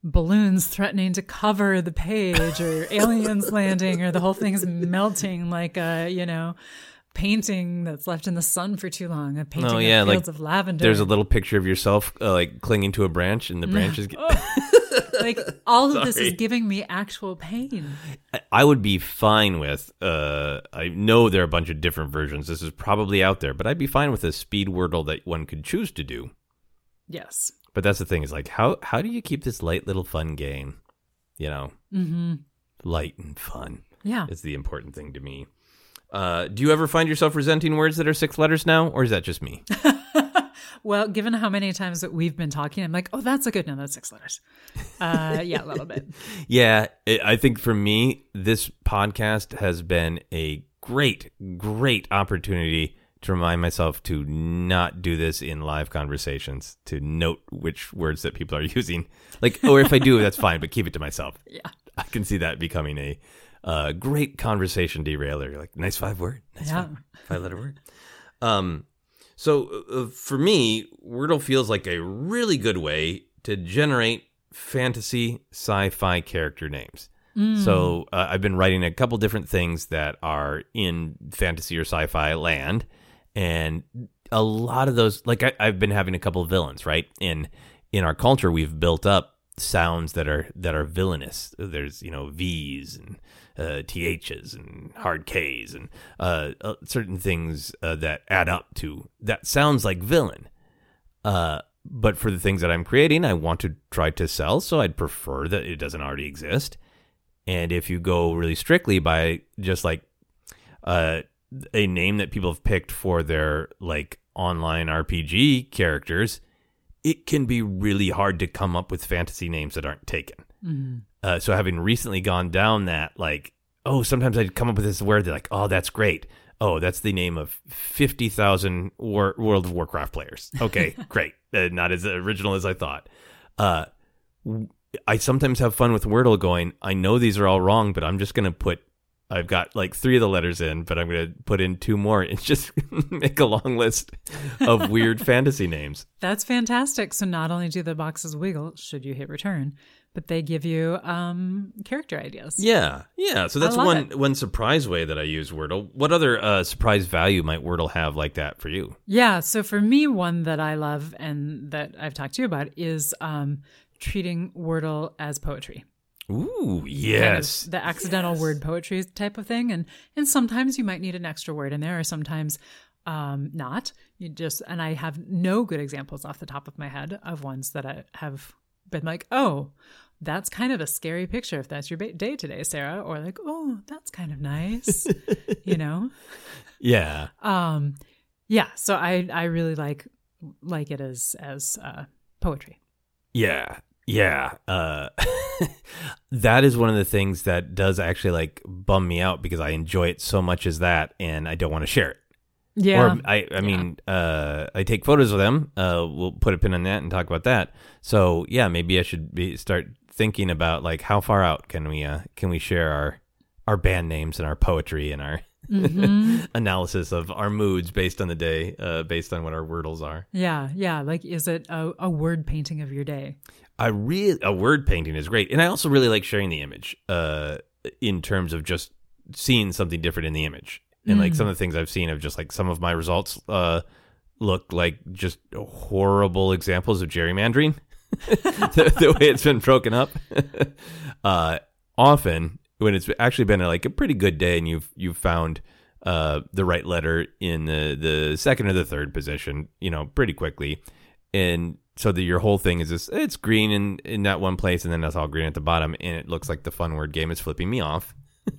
balloons threatening to cover the page, or [LAUGHS] aliens landing, or the whole thing's melting, like a, you know, painting that's left in the sun for too long, a painting
Oh, yeah,
of
like,
fields of lavender.
There's a little picture of yourself uh, like clinging to a branch, and the branch is. [LAUGHS]
like all of this is giving me actual pain.
I would be fine with. Uh, I know there are a bunch of different versions. This is probably out there, but I'd be fine with a speed wordle that one could choose to do.
Yes.
But that's the thing is like how how do you keep this light little fun game? You know,
Mm-hmm.
light and fun
Yeah.
is the important thing to me. Uh, do you ever find yourself resenting words that are six letters now, or is that just me? [LAUGHS]
Well, given how many times that we've been talking, I'm like, oh, that's a good no. That's six letters. Uh, yeah, a little bit. [LAUGHS]
Yeah, it, I think for me, this podcast has been a great, great opportunity to remind myself to not do this in live conversations, to note which words that people are [LAUGHS] using. Like, or if I do, that's fine, but keep it to myself.
Yeah.
I can see that becoming a uh, great conversation derailer. You're like, nice five word, nice
Yeah.
five, five letter word. Um, so uh, for me, Wordle feels like a really good way to generate fantasy sci-fi character names. So uh, I've been writing a couple different things that are in fantasy or sci-fi land, and a lot of those, like I, I've been having a couple of villains, right? In in our culture, we've built up sounds that are that are villainous. There's you know V's and uh, THs and hard Ks and uh, uh, certain things uh, that add up to that sounds like villain. Uh, but for the things that I'm creating, I want to try to sell, so I'd prefer that it doesn't already exist. And if you go really strictly by just like uh, a name that people have picked for their like online RPG characters, it can be really hard to come up with fantasy names that aren't taken. Uh, so having recently gone down that, like, oh, sometimes I'd come up with this word They're like, oh, that's great. Oh, that's the name of fifty thousand War- World of Warcraft players. Okay, [LAUGHS] great. Uh, not as original as I thought. Uh, I sometimes have fun with Wordle going, I know these are all wrong, but I'm just going to put, I've got like three of the letters in, but I'm going to put in two more and [LAUGHS] just make a long list of weird [LAUGHS] fantasy names.
That's fantastic. So not only do the boxes wiggle should you hit return, but they give you um, character ideas.
Yeah, yeah. So that's one
it.
one surprise way that I use Wordle. What other uh, surprise value might Wordle have like that for you?
Yeah. So for me, one that I love and that I've talked to you about is um, treating Wordle as poetry.
Ooh,
kind of
yes.
the accidental word poetry type of thing and and sometimes you might need an extra word in there or sometimes um not you just and i have no good examples off the top of my head of ones that i have been like oh that's kind of a scary picture if that's your ba- day today sara or like oh that's kind of nice you [LAUGHS] know
Yeah.
um yeah so i i really like like it as as uh poetry
Yeah. Yeah. Uh, [LAUGHS] that is one of the things that does actually like bum me out because I enjoy it so much as that and I don't want to share it.
Yeah.
Or I, I mean, uh, I take photos of them. Uh, we'll put a pin on that and talk about that. So yeah, maybe I should be, start thinking about like how far out can we uh, can we share our our band names and our poetry and our
Mm-hmm. [LAUGHS]
analysis of our moods based on the day, uh, based on what our wordles are.
Yeah, yeah. Like, is it a, a word painting of your day?
I really a word painting is great, and I also really like sharing the image. Uh, in terms of just seeing something different in the image, and like some of the things I've seen of just like some of my results uh look like just horrible examples of gerrymandering. [LAUGHS] the, the way it's been broken up. [LAUGHS] uh, often when it's actually been like a pretty good day, and you've you've found uh the right letter in the the second or the third position, you know, pretty quickly, and so that your whole thing is just it's green in in that one place and then that's all green at the bottom and it looks like the fun word game is flipping me off.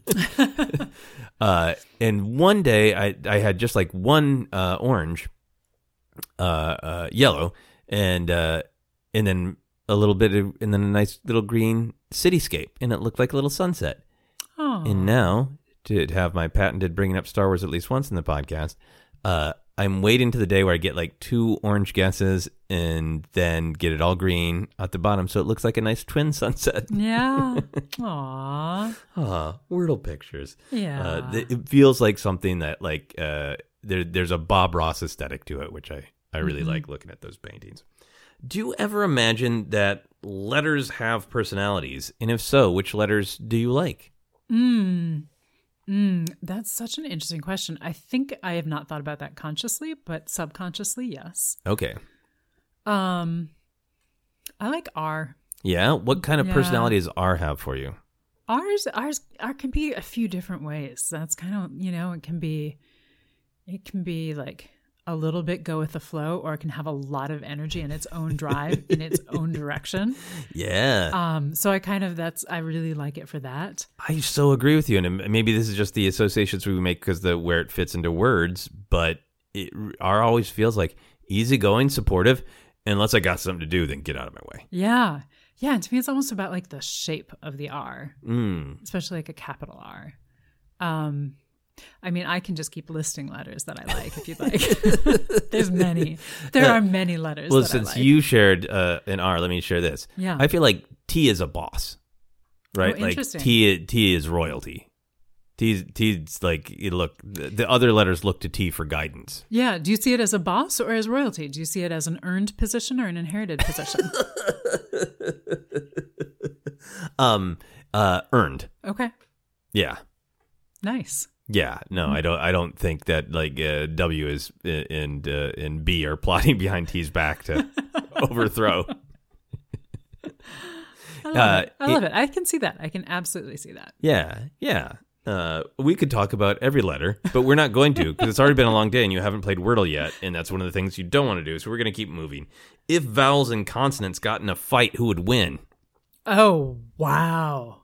[LAUGHS] Uh and one day i i had just like one uh orange uh uh yellow and uh and then a little bit of and then a nice little green cityscape and it looked like a little sunset.
Oh,
and now to have my patented bringing up Star Wars at least once in the podcast, uh, I'm waiting to the day where I get like two orange guesses and then get it all green at the bottom, so it looks like a nice twin [LAUGHS] sunset.
yeah. [LAUGHS] Aw.
Ah, Wordle pictures.
Yeah.
Uh, th- it feels like something that like uh, there, there's a Bob Ross aesthetic to it, which I I really like looking at those paintings. Do you ever imagine that letters have personalities, and if so, which letters do you like?
Mm. Mm, that's such an interesting question. I think I have not thought about that consciously, but subconsciously, yes.
Okay.
Um, I like R.
Yeah. What kind of
Yeah.
personality does R have for you?
Ours, ours, R can be a few different ways. That's kind of you know, it can be, it can be like a little bit go with the flow, or it can have a lot of energy and its own drive in its [LAUGHS] own direction.
Yeah.
Um, so I kind of that's I really like it for that.
I so agree with you, and maybe this is just the associations we make because the where it fits into words. But it R always feels like easygoing, supportive. Unless I got something to do, then get out of my way.
Yeah, yeah. And to me, it's almost about like the shape of the R.
Mm.
especially like a capital R. Um, I mean, I can just keep listing letters that I like if you'd like. [LAUGHS] There's many. There are many letters.
Well,
that
since
I like.
you shared uh, an R, let me share this.
Yeah.
I feel like T is a boss, right?
Oh,
like. T T is royalty. T T's like you look. The the other letters look to T for guidance.
yeah. Do you see it as a boss or as royalty? Do you see it as an earned position or an inherited position? [LAUGHS]
Um, uh, earned.
okay.
Yeah.
Nice.
Yeah, no, I don't. I don't think that like uh, W is uh, and uh, and B are plotting [LAUGHS] behind T's back to [LAUGHS] overthrow.
I love
Uh,
it. I love it. I can see that. I can absolutely see that.
Yeah, yeah. Uh, we could talk about every letter, but we're not going to because it's already been a long day and you haven't played Wordle yet, and that's one of the things you don't want to do. So we're going to keep moving. If vowels and consonants got in a fight, who would win?
Oh, wow.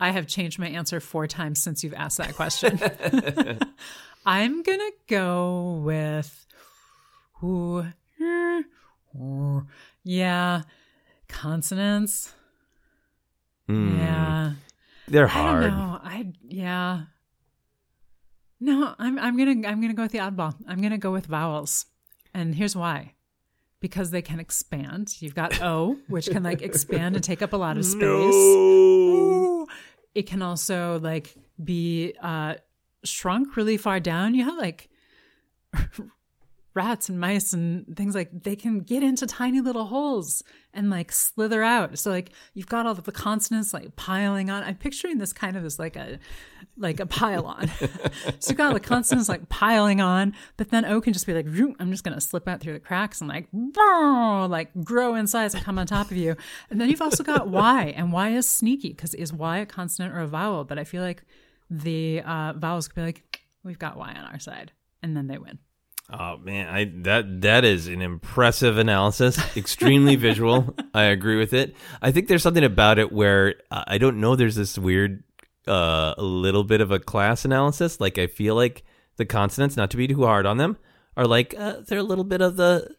I have changed my answer four times since you've asked that question. [LAUGHS] I'm going to go with who? Yeah, consonants.
Hmm,
Yeah.
they're
I don't
hard.
know. I yeah. No, I'm I'm going to I'm going to go with the oddball. I'm going to go with vowels. And here's why. Because they can expand. You've got O, which can like expand and take up a lot of space. [LAUGHS] Ooh. It can also like be uh shrunk really far down. You have like [LAUGHS] rats and mice and things like they can get into tiny little holes and like slither out. So like you've got all the consonants like piling on. I'm picturing this kind of as like a like a pylon. [LAUGHS] so you've got all the consonants like piling on, but then O can just be like, I'm just gonna slip out through the cracks and like like grow in size and come on top of you. And then you've also got Y, and Y is sneaky because is Y a consonant or a vowel? But I feel like the uh, vowels could be like, we've got Y on our side, and then they win.
Oh man, I that that is an impressive analysis. Extremely [LAUGHS] visual. I agree with it. I think there's something about it where I don't know. There's this weird, uh, a little bit of a class analysis. Like I feel like the consonants, not to be too hard on them, are like uh, they're a little bit of the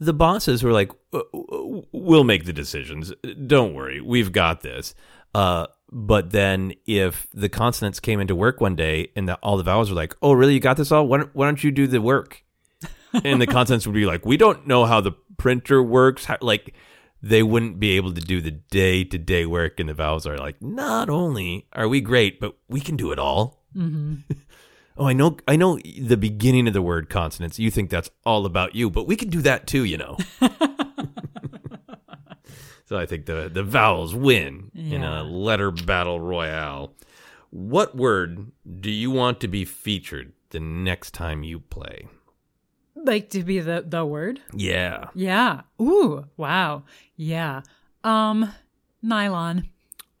the bosses who are like, "Uh, uh, we'll make the decisions. Don't worry, we've got this. Uh, but then if the consonants came into work one day and the, all the vowels were like, "Oh, really? You got this all? Why don't, why don't you do the work?" [LAUGHS] and the consonants would be like, "We don't know how the printer works." How, like they wouldn't be able to do the day to day work, and the vowels are like, "Not only are we great, but we can do it all." Mm-hmm. [LAUGHS] oh, I know, I know the beginning of the word consonants. You think that's all about you, but we can do that too, you know. [LAUGHS] So I think the the vowels win in a letter battle royale. What word do you want to be featured the next time you play?
Like to be the the word?
Yeah.
Yeah. Ooh, wow. Yeah. Um nylon.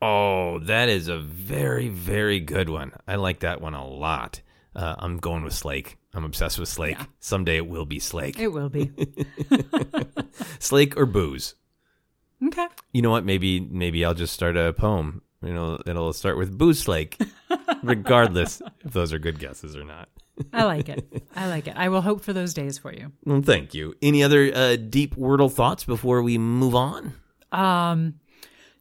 Oh, that is a very very good one. I like that one a lot. Uh, I'm going with Slake. I'm obsessed with Slake.
Yeah.
Someday it will be Slake.
It will be. [LAUGHS]
Slake or booze.
Okay.
You know what? Maybe maybe I'll just start a poem. You know, it'll start with booze Slake, [LAUGHS] regardless if those are good guesses or not.
I like it. I like it. I will hope for those days for you.
Well, thank you. Any other uh, deep Wordle thoughts before we move on?
Um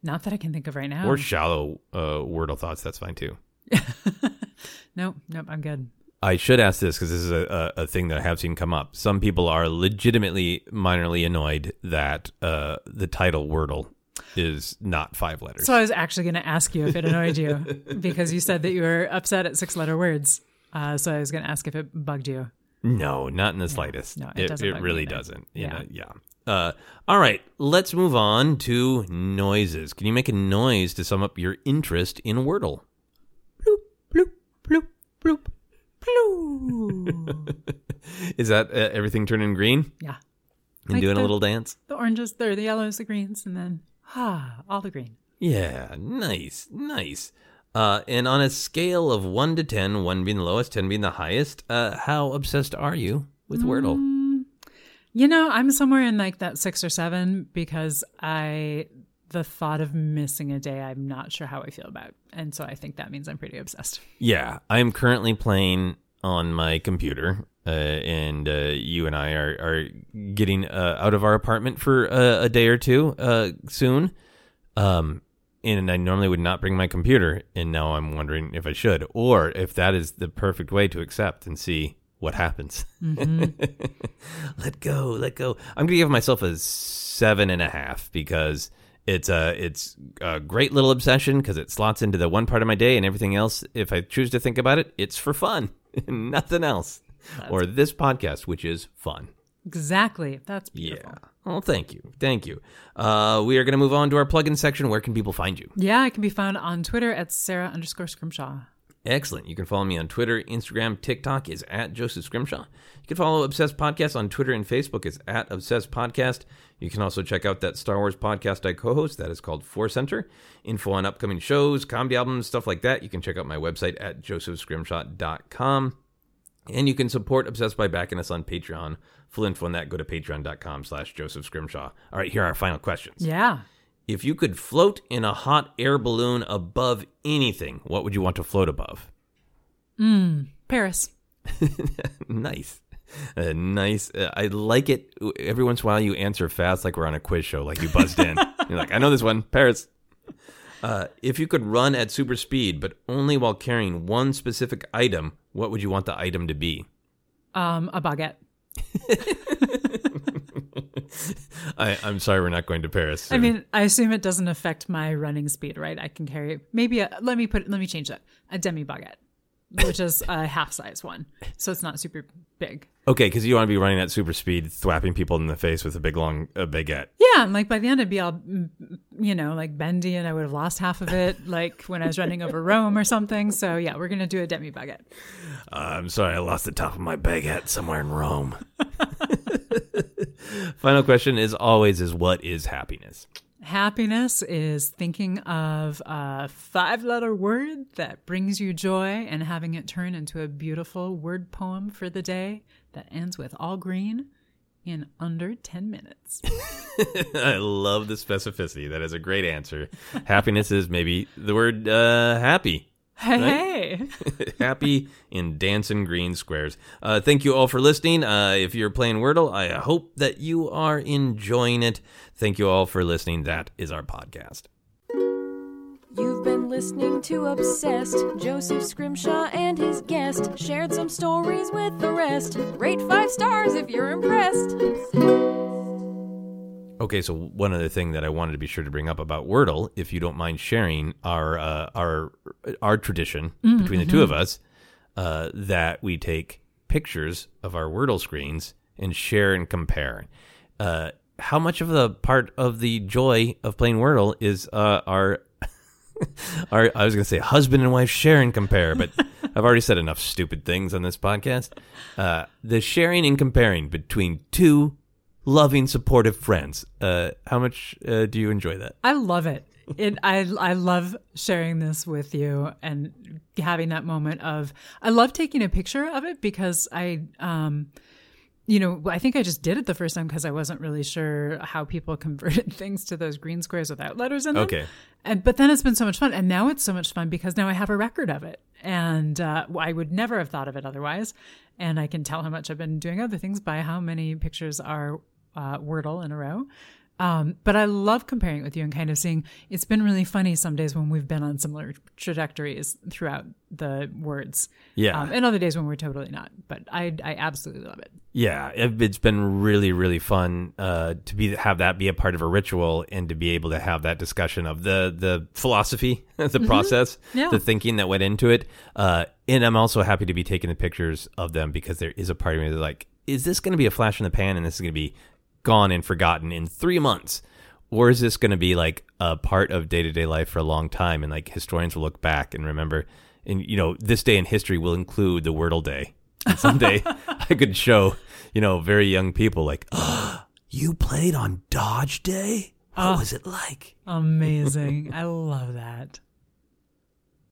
not that I can think of right now.
Or shallow uh, Wordle thoughts? That's fine too. [LAUGHS]
nope, nope, I'm good.
I should ask this because this is a, a, a thing that I have seen come up. Some people are legitimately minorly annoyed that uh, the title Wordle is not five letters.
So I was actually going to ask you if it annoyed you [LAUGHS] because you said that you were upset at six letter words. Uh, so I was going to ask if it bugged you.
no, not in the slightest.
no, it
it,
doesn't
it
bug
really doesn't.
Yeah.
know, yeah. Uh, all right, let's move on to noises. Can you make a noise to sum up your interest in Wordle?
Bloop, bloop, bloop, bloop, bloop.
Is that uh, everything turning green
yeah.
and
Like
doing a little dance?
The oranges, they're the yellows, the greens, and then, ah, all the green.
Yeah, nice, nice. Uh, and on a scale of one to ten, one being the lowest, ten being the highest, uh, how obsessed are you with Wordle?
Mm. You know, I'm somewhere in like that six or seven because I, the thought of missing a day, I'm not sure how I feel about. And so I think that means I'm pretty obsessed.
Yeah, I'm currently playing on my computer, uh, and uh, you and I are are getting uh, out of our apartment for uh, a day or two uh, soon. Um, and I normally would not bring my computer, and now I'm wondering if I should, or if that is the perfect way to accept and see what happens. [LAUGHS] let go, let go. I'm gonna give myself a seven and a half because it's a it's a great little obsession because it slots into the one part of my day and everything else. If I choose to think about it, it's for fun, [LAUGHS] nothing else. or this podcast, which is fun.
Exactly. That's beautiful.
Yeah. Well, thank you, thank you. Uh, we are going to move on to our plug-in section. Where can people find you?
Yeah, I can be found on Twitter at Sara underscore Scrimshaw.
Excellent. You can follow me on Twitter, Instagram, TikTok is at Joseph Scrimshaw. You can follow Obsessed Podcast on Twitter and Facebook is at Obsessed Podcast. You can also check out that Star Wars podcast I co-host that is called Force Center. Info on upcoming shows, comedy albums, stuff like that. You can check out my website at josephscrimshaw.com. And you can support Obsessed by backing us on Patreon. Full info on that, go to patreon.com slash Joseph Scrimshaw. All right, here are our final questions.
Yeah.
If you could float in a hot air balloon above anything, what would you want to float above?
Paris. [LAUGHS]
nice. Uh, nice. Uh, I like it. Every once in a while, you answer fast, like we're on a quiz show, like you buzzed in. [LAUGHS] You're like, I know this one, Paris. Uh, if you could run at super speed, but only while carrying one specific item, what would you want the item to be?
Um, a baguette. [LAUGHS]
I, I'm sorry, we're not going to Paris.
I mean, I assume it doesn't affect my running speed, right? I can carry maybe a, let me put let me change that. A demi baguette, which is a [LAUGHS] half size one. So it's not super big.
okay, because you want to be running at super speed, thwapping people in the face with a big long uh, baguette.
Yeah, and like by the end I'd be all mm, you know, like bendy and I would have lost half of it like when I was running over Rome or something. So yeah, we're going to do a demi baguette.
Uh, I'm sorry, I lost the top of my baguette somewhere in Rome. [LAUGHS] [LAUGHS] Final question is always is what is happiness?
Happiness is thinking of a five letter word that brings you joy and having it turn into a beautiful word poem for the day that ends with all green in under 10 minutes. [LAUGHS]
I love the specificity. That is a great answer. happiness is maybe the word uh, happy.
Hey, [LAUGHS]
happy in dancing green squares. Uh, thank you all for listening. Uh, if you're playing Wordle, I hope that you are enjoying it. Thank you all for listening. That is our podcast.
You've been listening to Obsessed. Joseph Scrimshaw and his guest shared some stories with the rest. Rate five stars if you're impressed.
Okay, so one other thing that I wanted to be sure to bring up about Wordle, if you don't mind sharing our uh, our our tradition between the two of us, uh, that we take pictures of our Wordle screens and share and compare. Uh, how much of the part of the joy of playing Wordle is uh, our [LAUGHS] our I was going to say husband and wife share and compare, but [LAUGHS] I've already said enough stupid things on this podcast. Uh, the sharing and comparing between two loving, supportive friends. Uh, how much uh, do you enjoy that?
I love it. It I I love sharing this with you and having that moment of I love taking a picture of it because I um you know I think I just did it the first time because I wasn't really sure how people [LAUGHS] converted things to those green squares without letters in them.
Okay.
And but then it's been so much fun and now it's so much fun because now I have a record of it and uh, I would never have thought of it otherwise and I can tell how much I've been doing other things by how many pictures are uh, Wordle in a row. Um, but I love comparing it with you and kind of seeing it's been really funny some days when we've been on similar trajectories throughout the words.
Yeah.
Um, and other days when we're totally not. But I, I absolutely love it.
Yeah, it- it's been really, really fun uh, to be have that be a part of a ritual and to be able to have that discussion of the the philosophy, [LAUGHS] the process,
Yeah.
the thinking that went into it. Uh, and I'm also happy to be taking the pictures of them because there is a part of me that's like, is this going to be a flash in the pan and this is going to be gone and forgotten in three months? Or is this going to be like a part of day to day life for a long time? And like historians will look back and remember, and you know, this day in history will include the Wordle Day. And someday [LAUGHS] I could show, you know, very young people like, oh, [GASPS] you played on Dodge Day? What ah. was it like?
Amazing. I love that.